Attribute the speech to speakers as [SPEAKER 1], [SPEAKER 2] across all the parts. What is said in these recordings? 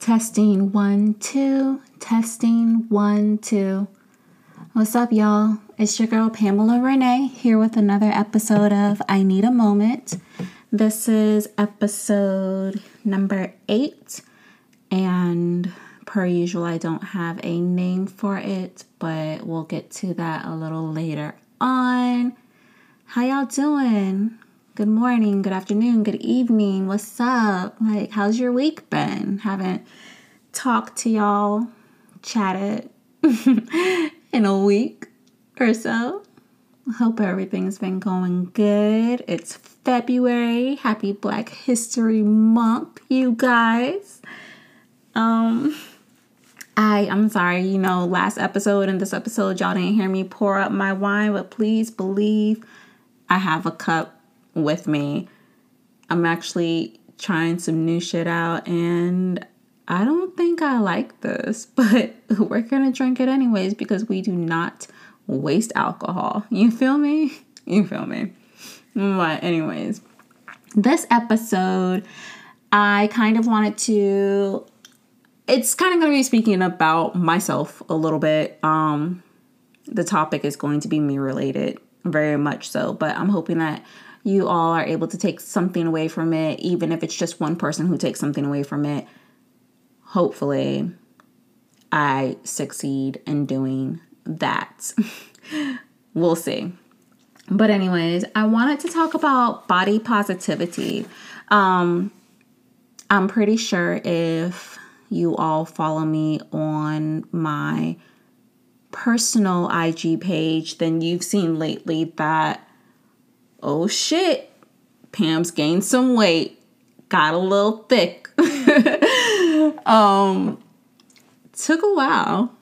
[SPEAKER 1] Testing one, two. Testing one, two. What's up, y'all? It's your girl Pamela Renee here with another episode of I Need a Moment. This is episode number eight, and per usual, I don't have a name for it, but we'll get to that a little later on. How y'all doing? Good morning, good afternoon, good evening. What's up? Like, how's your week been? Haven't talked to y'all, chatted in a week or so. Hope everything's been going good. It's February. Happy Black History Month, you guys. Um I I'm sorry, you know, last episode and this episode y'all didn't hear me pour up my wine, but please believe I have a cup with me. I'm actually trying some new shit out and I don't think I like this, but we're gonna drink it anyways because we do not waste alcohol. You feel me? You feel me? But, anyways, this episode, I kind of wanted to. It's kind of to be speaking about myself a little bit. Um, the topic is going to be me related, very much so, but I'm hoping that you all are able to take something away from it, even if it's just one person who takes something away from it. Hopefully, I succeed in doing that. we'll see. But, anyways, I wanted to talk about body positivity. Um, I'm pretty sure if you all follow me on my personal IG page, then you've seen lately that oh shit, Pam's gained some weight, got a little thick. um, took a while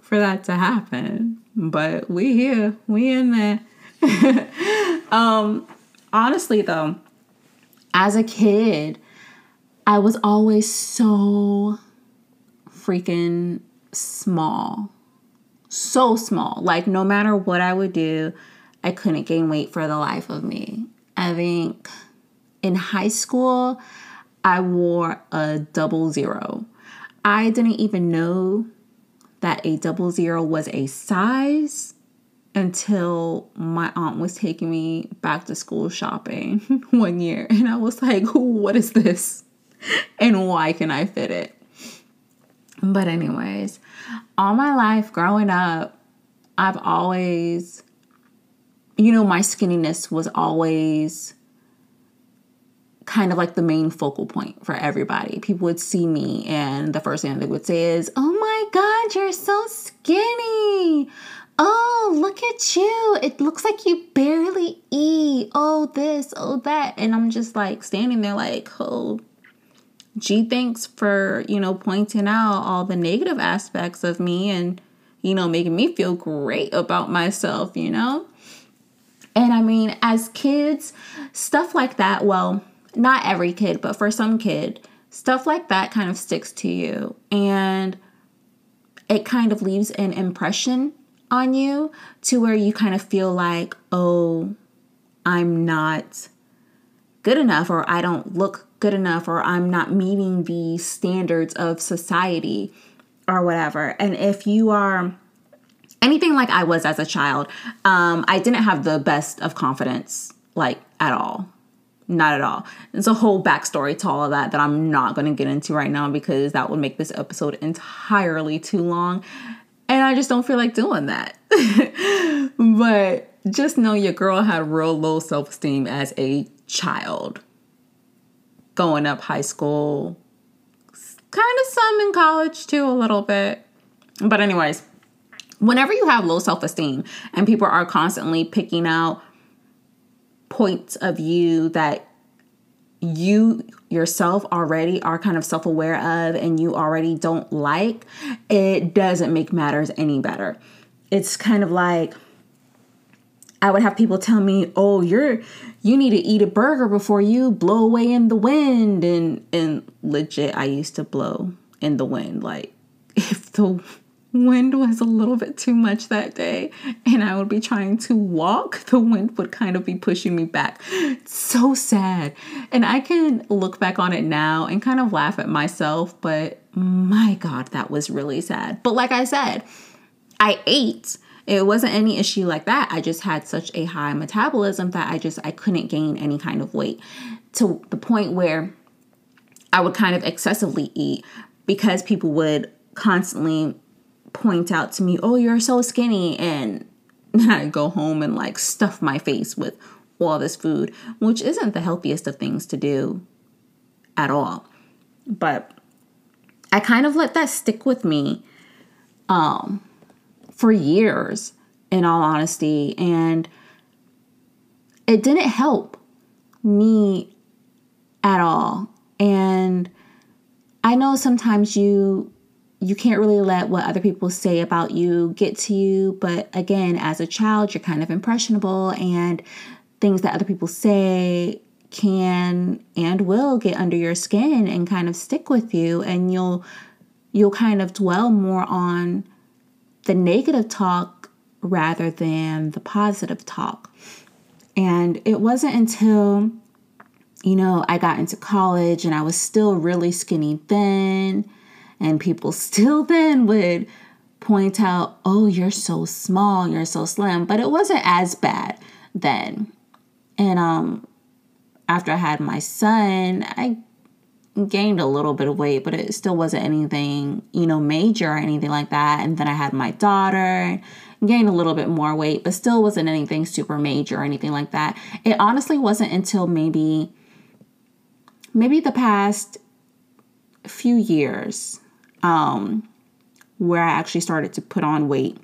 [SPEAKER 1] for that to happen, but we here, we in there. um, honestly though, as a kid, I was always so freaking small. So small. Like no matter what I would do, I couldn't gain weight for the life of me. I think in high school, I wore a double zero. I didn't even know that a double zero was a size until my aunt was taking me back to school shopping one year. And I was like, what is this? And why can I fit it? But, anyways, all my life growing up, I've always you know, my skinniness was always kind of like the main focal point for everybody. People would see me, and the first thing they would say is, Oh my God, you're so skinny. Oh, look at you. It looks like you barely eat. Oh, this, oh, that. And I'm just like standing there, like, Oh, gee, thanks for, you know, pointing out all the negative aspects of me and, you know, making me feel great about myself, you know? And I mean, as kids, stuff like that, well, not every kid, but for some kid, stuff like that kind of sticks to you and it kind of leaves an impression on you to where you kind of feel like, oh, I'm not good enough, or I don't look good enough, or I'm not meeting the standards of society, or whatever. And if you are anything like I was as a child, um, I didn't have the best of confidence, like at all. Not at all. There's a whole backstory to all of that that I'm not going to get into right now because that would make this episode entirely too long. And I just don't feel like doing that. but just know your girl had real low self esteem as a child. Going up high school, kind of some in college too, a little bit. But, anyways, whenever you have low self esteem and people are constantly picking out points of you that you yourself already are kind of self aware of and you already don't like, it doesn't make matters any better. It's kind of like I would have people tell me, "Oh, you're you need to eat a burger before you blow away in the wind." And and legit, I used to blow in the wind. Like if the wind was a little bit too much that day and I would be trying to walk, the wind would kind of be pushing me back. So sad. And I can look back on it now and kind of laugh at myself, but my God, that was really sad. But like I said, I ate. It wasn't any issue like that. I just had such a high metabolism that I just I couldn't gain any kind of weight to the point where I would kind of excessively eat because people would constantly point out to me, "Oh, you're so skinny," and I go home and like stuff my face with all this food, which isn't the healthiest of things to do at all. But I kind of let that stick with me um, for years, in all honesty, and it didn't help me at all. And I know sometimes you you can't really let what other people say about you get to you. But again, as a child, you're kind of impressionable, and things that other people say can and will get under your skin and kind of stick with you and you'll you'll kind of dwell more on the negative talk rather than the positive talk. And it wasn't until you know, I got into college and I was still really skinny then and people still then would point out, oh, you're so small, you're so slim. But it wasn't as bad then. And um, after I had my son, I gained a little bit of weight, but it still wasn't anything, you know, major or anything like that. And then I had my daughter, gained a little bit more weight, but still wasn't anything super major or anything like that. It honestly wasn't until maybe maybe the past few years um, where I actually started to put on weight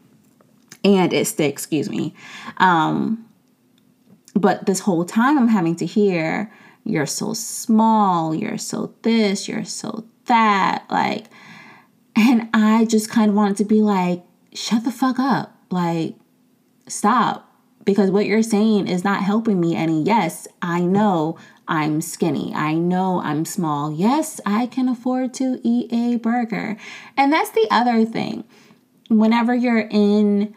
[SPEAKER 1] and it stick, excuse me. Um, but this whole time I'm having to hear, you're so small, you're so this, you're so that. Like, and I just kind of wanted to be like, shut the fuck up. Like, stop. Because what you're saying is not helping me any. Yes, I know I'm skinny. I know I'm small. Yes, I can afford to eat a burger. And that's the other thing. Whenever you're in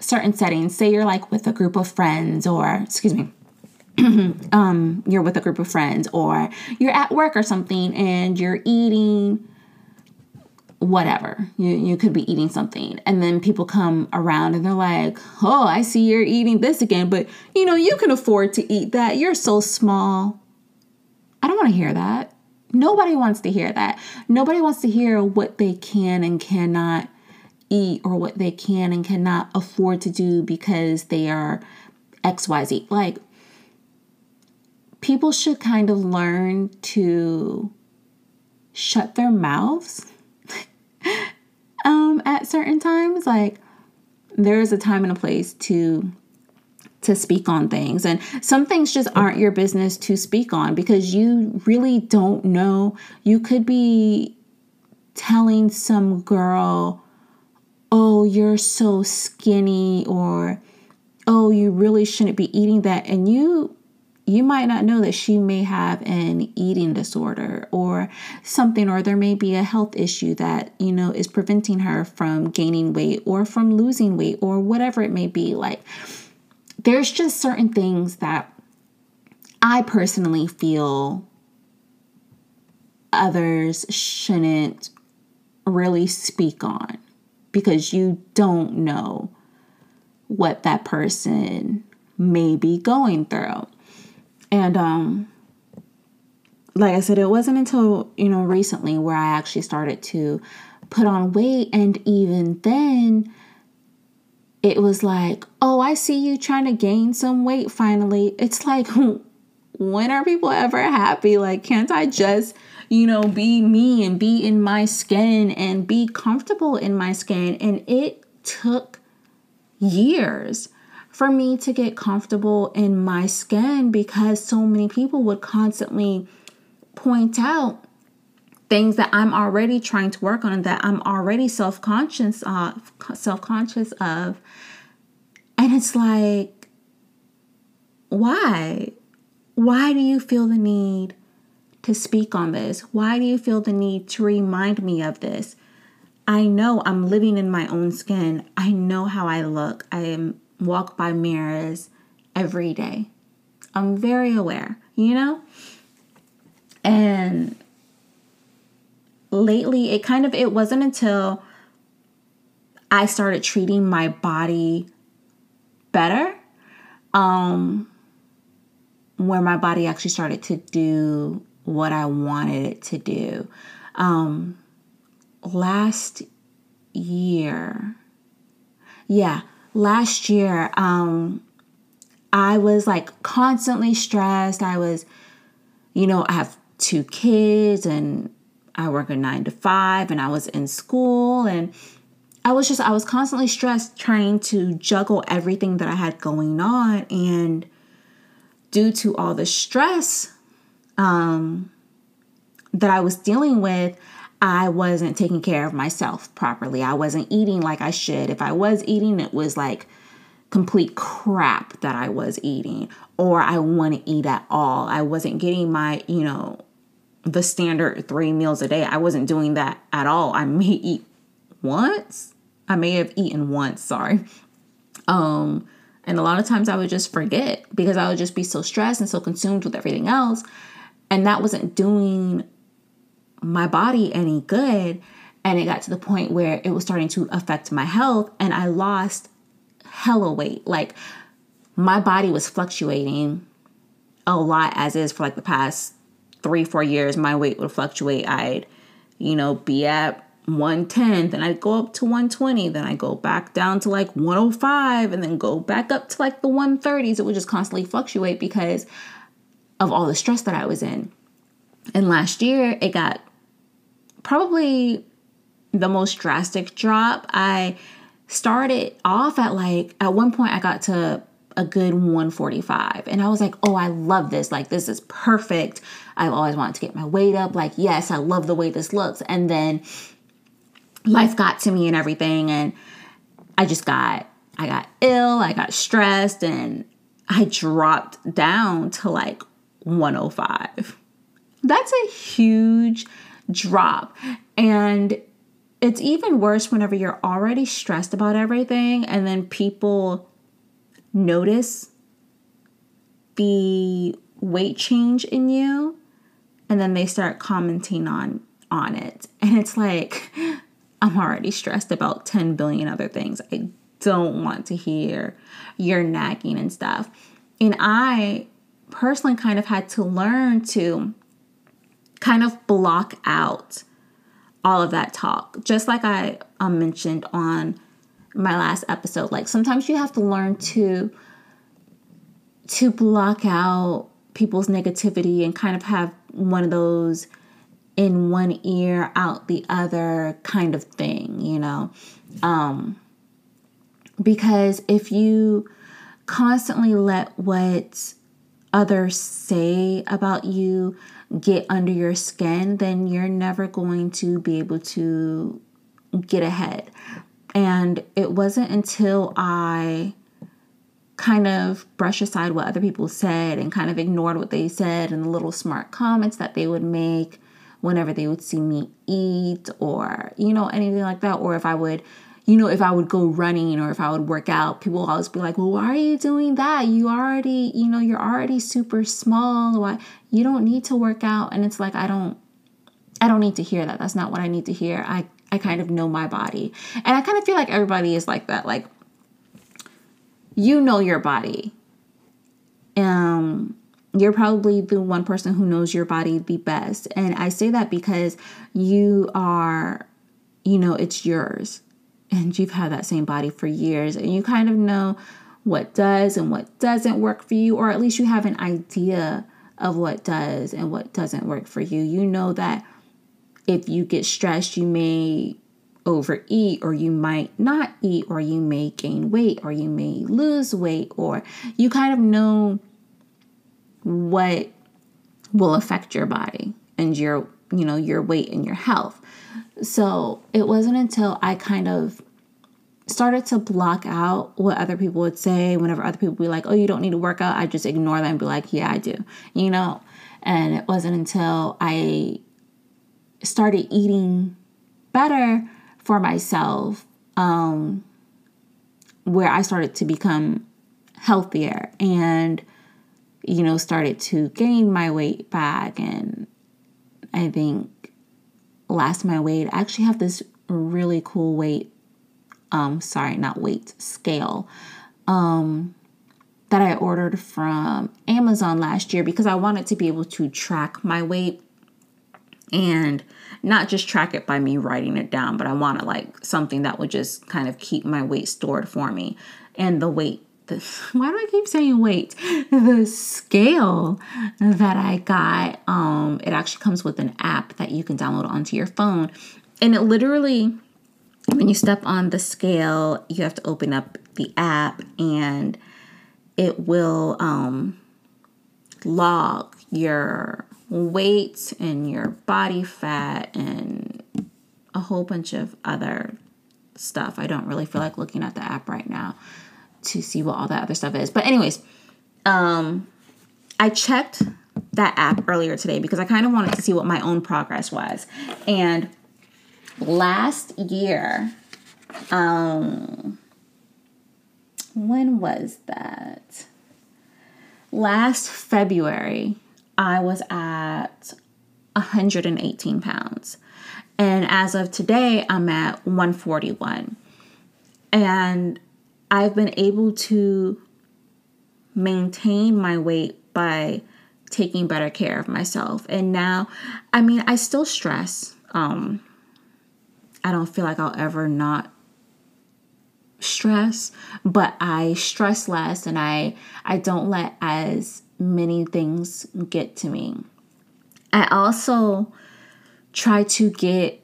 [SPEAKER 1] certain settings, say you're like with a group of friends or, excuse me, um, you're with a group of friends or you're at work or something and you're eating whatever. You you could be eating something and then people come around and they're like, "Oh, I see you're eating this again, but you know, you can afford to eat that. You're so small." I don't want to hear that. Nobody wants to hear that. Nobody wants to hear what they can and cannot eat or what they can and cannot afford to do because they are XYZ. Like people should kind of learn to shut their mouths um, at certain times. Like there is a time and a place to to speak on things and some things just aren't your business to speak on because you really don't know you could be telling some girl oh you're so skinny or oh you really shouldn't be eating that and you you might not know that she may have an eating disorder or something or there may be a health issue that you know is preventing her from gaining weight or from losing weight or whatever it may be. Like there's just certain things that i personally feel others shouldn't really speak on because you don't know what that person may be going through and um like I said, it wasn't until, you know, recently where I actually started to put on weight. And even then, it was like, oh, I see you trying to gain some weight finally. It's like, when are people ever happy? Like, can't I just, you know, be me and be in my skin and be comfortable in my skin? And it took years for me to get comfortable in my skin because so many people would constantly point out things that I'm already trying to work on that I'm already self-conscious of self-conscious of and it's like why why do you feel the need to speak on this why do you feel the need to remind me of this I know I'm living in my own skin. I know how I look. I am walk by mirrors every day. I'm very aware, you know? And lately it kind of it wasn't until I started treating my body better um where my body actually started to do what I wanted it to do. Um last year. Yeah, last year um I was like constantly stressed. I was you know, I have two kids and I work a 9 to 5 and I was in school and I was just I was constantly stressed trying to juggle everything that I had going on and due to all the stress um that I was dealing with, I wasn't taking care of myself properly. I wasn't eating like I should. If I was eating, it was like complete crap that I was eating, or I wouldn't eat at all. I wasn't getting my, you know, the standard three meals a day. I wasn't doing that at all. I may eat once. I may have eaten once, sorry. Um, and a lot of times I would just forget because I would just be so stressed and so consumed with everything else. And that wasn't doing my body any good. And it got to the point where it was starting to affect my health, and I lost hella weight. Like my body was fluctuating a lot as is for like the past three, four years. My weight would fluctuate. I'd, you know, be at 110, then I'd go up to 120, then I go back down to like 105, and then go back up to like the 130s. It would just constantly fluctuate because of all the stress that I was in. And last year, it got probably the most drastic drop. I started off at like, at one point, I got to a good 145. And I was like, oh, I love this. Like, this is perfect. I've always wanted to get my weight up. Like, yes, I love the way this looks. And then life got to me and everything. And I just got, I got ill. I got stressed and I dropped down to like 105. That's a huge drop. And it's even worse whenever you're already stressed about everything and then people notice the weight change in you and then they start commenting on on it. And it's like I'm already stressed about 10 billion other things. I don't want to hear you're nagging and stuff. And I personally kind of had to learn to kind of block out all of that talk. Just like I um, mentioned on my last episode, like sometimes you have to learn to to block out people's negativity and kind of have one of those in one ear out the other kind of thing, you know. Um because if you constantly let what others say about you get under your skin, then you're never going to be able to get ahead. And it wasn't until I kind of brushed aside what other people said and kind of ignored what they said and the little smart comments that they would make whenever they would see me eat or, you know, anything like that. Or if I would you know, if I would go running or if I would work out, people will always be like, well, why are you doing that? You already, you know, you're already super small. Why you don't need to work out? And it's like, I don't, I don't need to hear that. That's not what I need to hear. I, I kind of know my body. And I kind of feel like everybody is like that. Like, you know your body. Um, you're probably the one person who knows your body the best. And I say that because you are, you know, it's yours and you've had that same body for years and you kind of know what does and what doesn't work for you, or at least you have an idea of what does and what doesn't work for you. You know that if you get stressed, you may overeat, or you might not eat, or you may gain weight, or you may lose weight, or you kind of know what will affect your body and your you know your weight and your health so it wasn't until I kind of started to block out what other people would say whenever other people would be like, oh, you don't need to work out. I just ignore them and be like, yeah, I do, you know? And it wasn't until I started eating better for myself um, where I started to become healthier and, you know, started to gain my weight back. And I think last my weight, I actually have this really cool weight, um, sorry, not weight, scale. Um, that I ordered from Amazon last year because I wanted to be able to track my weight and not just track it by me writing it down, but I wanted like something that would just kind of keep my weight stored for me. And the weight, the, why do I keep saying weight? The scale that I got, um, it actually comes with an app that you can download onto your phone. And it literally, when you step on the scale, you have to open up the app and it will um, log your weight and your body fat and a whole bunch of other stuff. I don't really feel like looking at the app right now to see what all that other stuff is. But anyways, um I checked that app earlier today because I kind of wanted to see what my own progress was. And last year um when was that? Last February, I was at 118 pounds. And as of today, I'm at 141. And I've been able to maintain my weight by taking better care of myself. And now, I mean, I still stress. Um, I don't feel like I'll ever not stress, but I stress less and I I don't let as many things get to me. I also try to get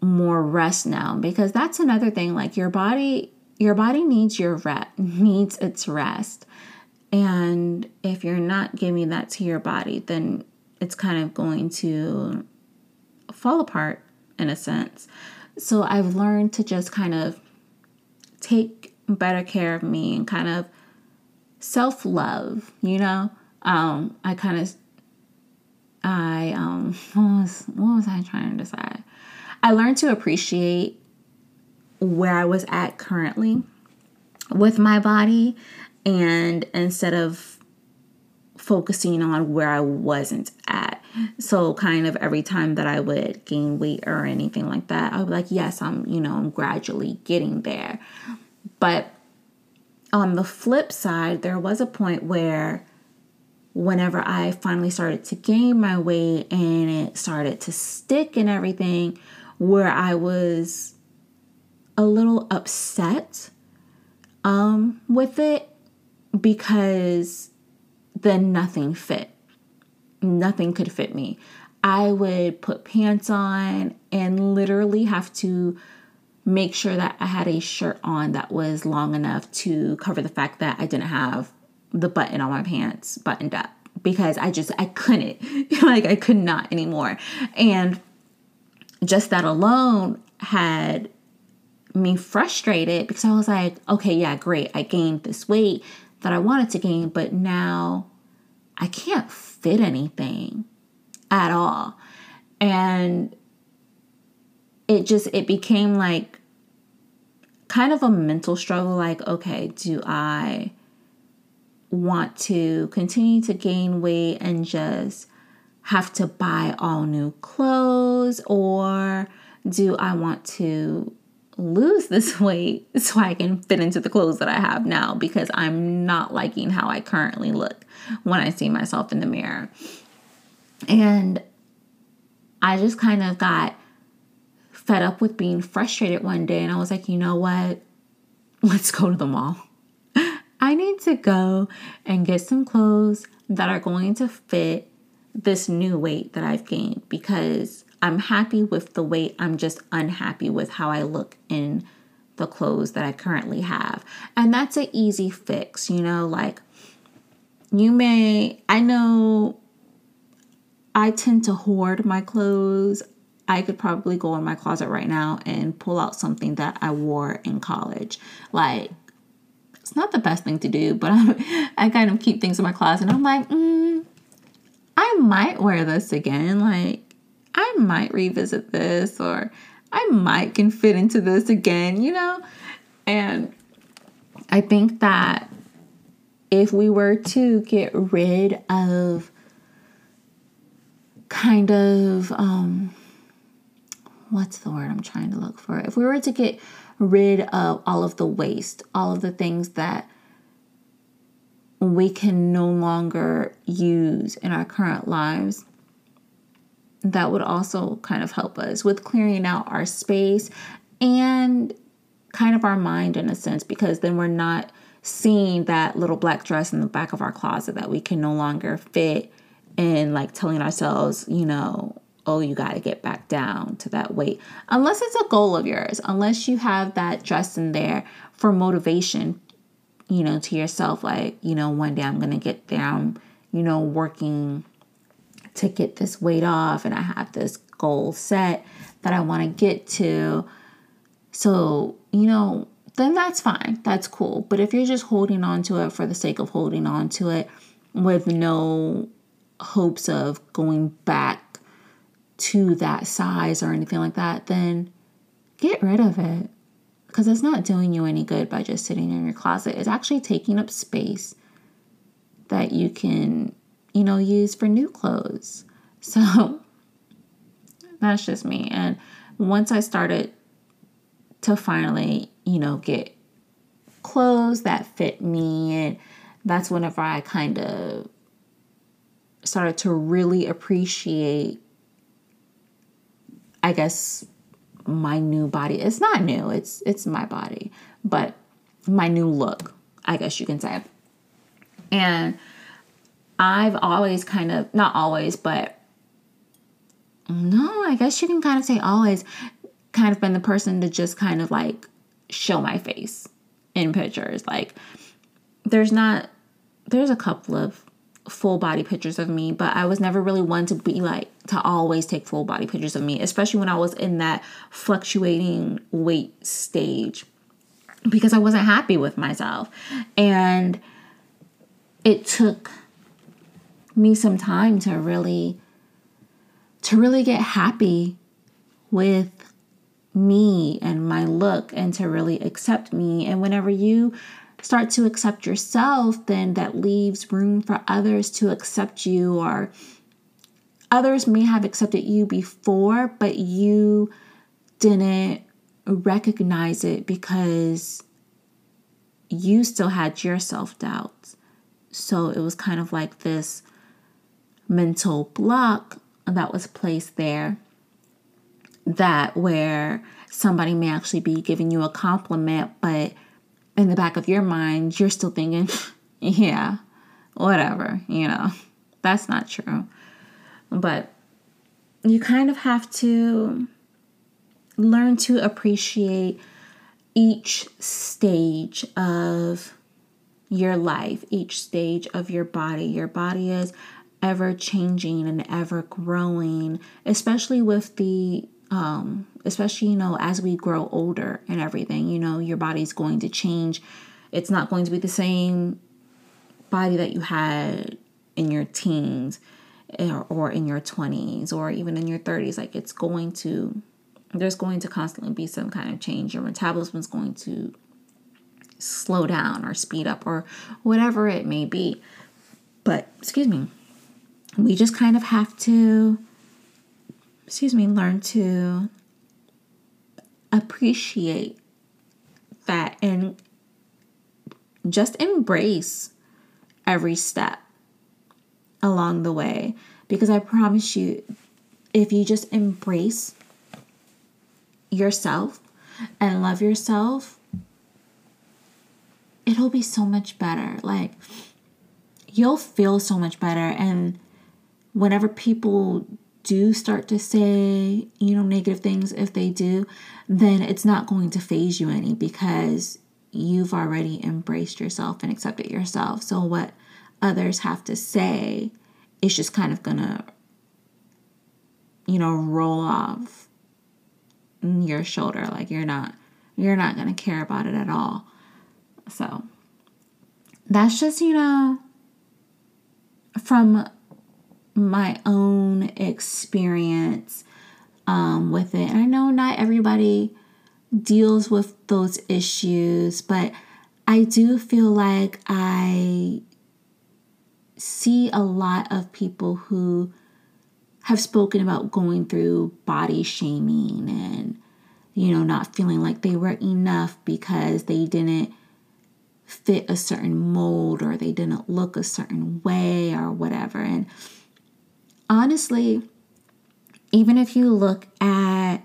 [SPEAKER 1] more rest now because that's another thing like your body your body needs your rest needs its rest. And if you're not giving that to your body, then it's kind of going to fall apart in a sense. So I've learned to just kind of take better care of me and kind of self love, you know? Um, I kind of, I, um, what was, what was I trying to decide? I learned to appreciate where I was at currently with my body and instead of focusing on where I wasn't at. So kind of every time that I would gain weight or anything like that, I would be like, yes, I'm, you know, I'm gradually getting there. But on the flip side, there was a point where whenever I finally started to gain my weight and it started to stick and everything, where I was a little upset um, with it because then nothing fit. Nothing could fit me. I would put pants on and literally have to make sure that I had a shirt on that was long enough to cover the fact that I didn't have the button on my pants buttoned up because I just I couldn't like I could not anymore and just that alone had me frustrated because I was like okay yeah great I gained this weight that I wanted to gain but now I can't fit anything at all. And it just it became like kind of a mental struggle like okay do i want to continue to gain weight and just have to buy all new clothes or do i want to lose this weight so i can fit into the clothes that i have now because i'm not liking how i currently look when i see myself in the mirror and i just kind of got fed up with being frustrated one day and I was like, you know what? Let's go to the mall. I need to go and get some clothes that are going to fit this new weight that I've gained because I'm happy with the weight. I'm just unhappy with how I look in the clothes that I currently have. And that's an easy fix, you know, like you may, I know I tend to hoard my clothes. I could probably go in my closet right now and pull out something that I wore in college. Like, it's not the best thing to do, but I'm, I kind of keep things in my closet and I'm like, mm, I might wear this again. Like, I might revisit this or I might can fit into this again, you know? And I think that if we were to get rid of kind of um what's the word I'm trying to look for? If we were to get rid of all of the waste, all of the things that we can no longer use in our current lives, that would also kind of help us with clearing out our space and kind of our mind in a sense, because then we're not seeing that little black dress in the back of our closet that we can no longer fit and like telling ourselves, you know, oh, you got to get back down to that weight. Unless it's a goal of yours, unless you have that dress in there for motivation, you know, to yourself, like, you know, one day I'm going to get down, you know, working to get this weight off and I have this goal set that I want to get to. So, you know, then that's fine. That's cool. But if you're just holding on to it for the sake of holding on to it with no hopes of going back to that size or anything like that, then get rid of it because it's not doing you any good by just sitting in your closet. It's actually taking up space that you can, you know, use for new clothes. So that's just me. And once I started to finally, you know, get clothes that fit me, and that's whenever I kind of started to really appreciate, I guess, my new body. It's not new, it's it's my body, but my new look, I guess you can say. And I've always kind of not always, but no, I guess you can kind of say always kind of been the person to just kind of like show my face in pictures. Like there's not there's a couple of full body pictures of me, but I was never really one to be like to always take full body pictures of me, especially when I was in that fluctuating weight stage because I wasn't happy with myself. And it took me some time to really to really get happy with me and my look and to really accept me. And whenever you start to accept yourself, then that leaves room for others to accept you, or others may have accepted you before, but you didn't recognize it because you still had your self doubts. So it was kind of like this mental block that was placed there that where somebody may actually be giving you a compliment, but in the back of your mind, you're still thinking, yeah, whatever, you know, that's not true. But you kind of have to learn to appreciate each stage of your life, each stage of your body. Your body is ever changing and ever growing, especially with the um, especially you know as we grow older and everything you know your body's going to change. It's not going to be the same body that you had in your teens or, or in your 20s or even in your 30s like it's going to there's going to constantly be some kind of change. Your metabolism is going to slow down or speed up or whatever it may be. But excuse me we just kind of have to excuse me, learn to appreciate that and just embrace every step along the way. Because I promise you, if you just embrace yourself and love yourself, it'll be so much better. Like, you'll feel so much better. And whenever people do start to say, you know, negative things, if they do, then it's not going to faze you any because you've already embraced yourself and accepted yourself. So what others have to say is just kind of gonna, you know, roll off your shoulder. Like you're not you're not gonna care about it at all. So that's just, you know, from my own experience um, with it. And I know not everybody deals with those issues, but I do feel like I see a lot of people who have spoken about going through body shaming and you know not feeling like they were enough because they didn't fit a certain mold or they didn't look a certain way or whatever and honestly even if you look at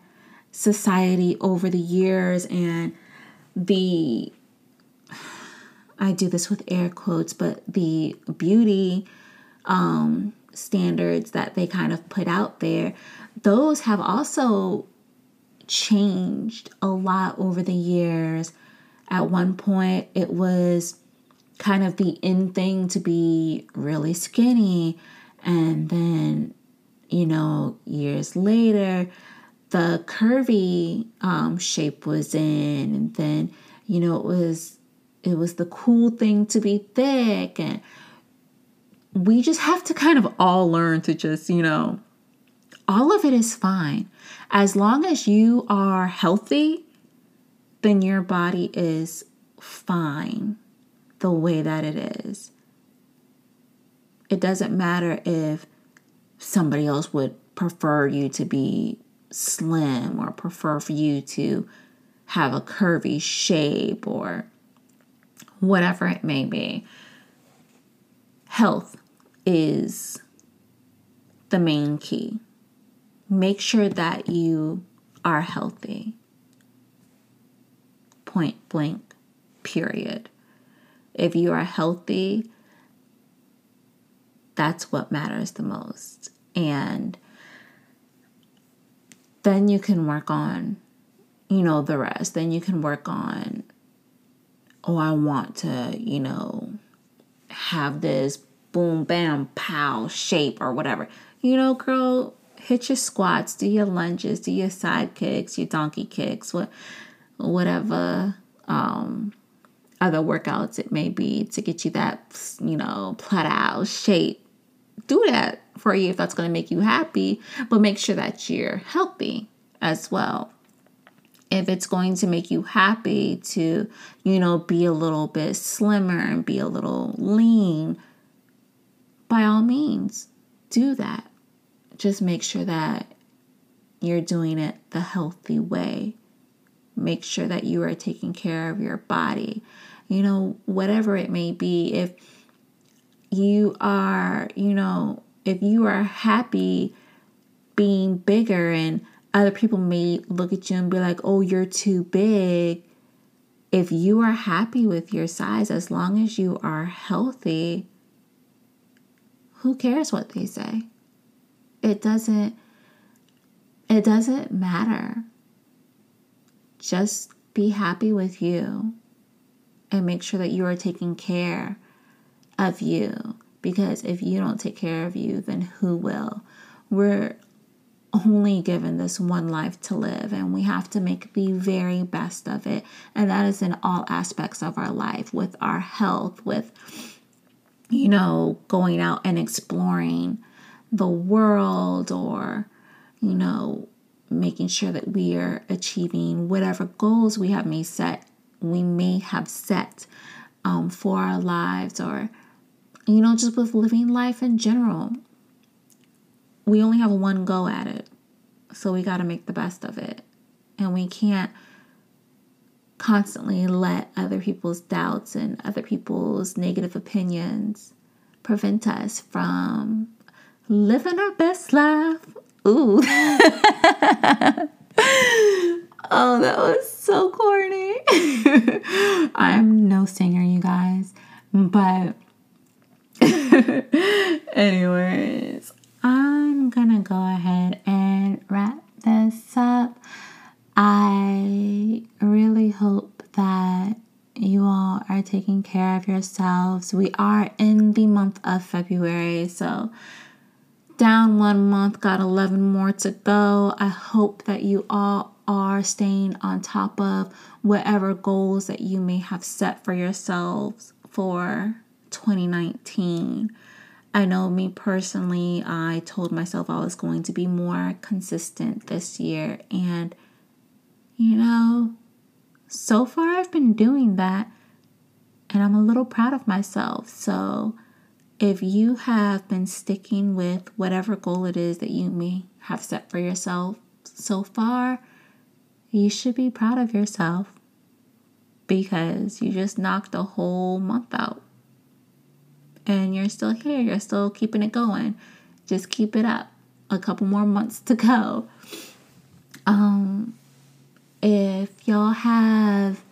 [SPEAKER 1] society over the years and the I do this with air quotes, but the beauty um, standards that they kind of put out there, those have also changed a lot over the years. At one point, it was kind of the in thing to be really skinny, and then, you know, years later, the curvy um, shape was in, and then, you know, it was it was the cool thing to be thick and we just have to kind of all learn to just, you know, all of it is fine. As long as you are healthy, then your body is fine the way that it is. It doesn't matter if somebody else would prefer you to be slim or prefer for you to have a curvy shape or whatever it may be. Health is the main key. Make sure that you are healthy. Point blank, period. If you are healthy, that's what matters the most. And then you can work on, you know, the rest. Then you can work on oh, I want to, you know, have this boom, bam, pow shape or whatever. You know, girl, hit your squats, do your lunges, do your side kicks, your donkey kicks, what, whatever um, other workouts it may be to get you that, you know, plat out shape. Do that for you if that's going to make you happy, but make sure that you're healthy as well if it's going to make you happy to, you know, be a little bit slimmer and be a little lean, by all means, do that. Just make sure that you're doing it the healthy way. Make sure that you are taking care of your body. You know, whatever it may be, if you are, you know, if you are happy being bigger and other people may look at you and be like, oh, you're too big. If you are happy with your size, as long as you are healthy, who cares what they say? It doesn't it doesn't matter. Just be happy with you and make sure that you are taking care of you because if you don't take care of you, then who will? We're only given this one life to live and we have to make the very best of it and that is in all aspects of our life with our health with you know going out and exploring the world or you know making sure that we are achieving whatever goals we have may set we may have set um, for our lives or you know just with living life in general we only have one go at it. So we got to make the best of it. And we can't constantly let other people's doubts and other people's negative opinions prevent us from living our best life. Ooh. oh, that was so corny. I'm no singer, you guys. But, anyways, I'm gonna go ahead and wrap this up. I really hope that you all are taking care of yourselves. We are in the month of February, so down one month, got 11 more to go. I hope that you all are staying on top of whatever goals that you may have set for yourselves for 2019. I know me personally, I told myself I was going to be more consistent this year. And, you know, so far I've been doing that. And I'm a little proud of myself. So, if you have been sticking with whatever goal it is that you may have set for yourself so far, you should be proud of yourself because you just knocked a whole month out. And you're still here, you're still keeping it going. Just keep it up. A couple more months to go. Um if y'all have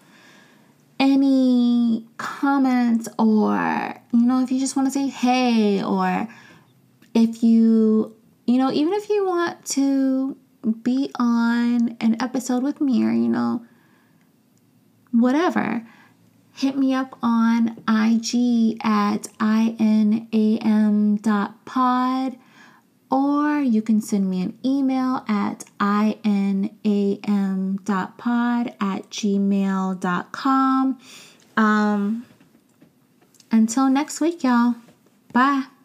[SPEAKER 1] any comments or you know if you just want to say hey or if you you know even if you want to be on an episode with me or you know whatever hit me up on ig at inam.pod or you can send me an email at inam.pod at gmail.com. Um, until next week, y'all. Bye.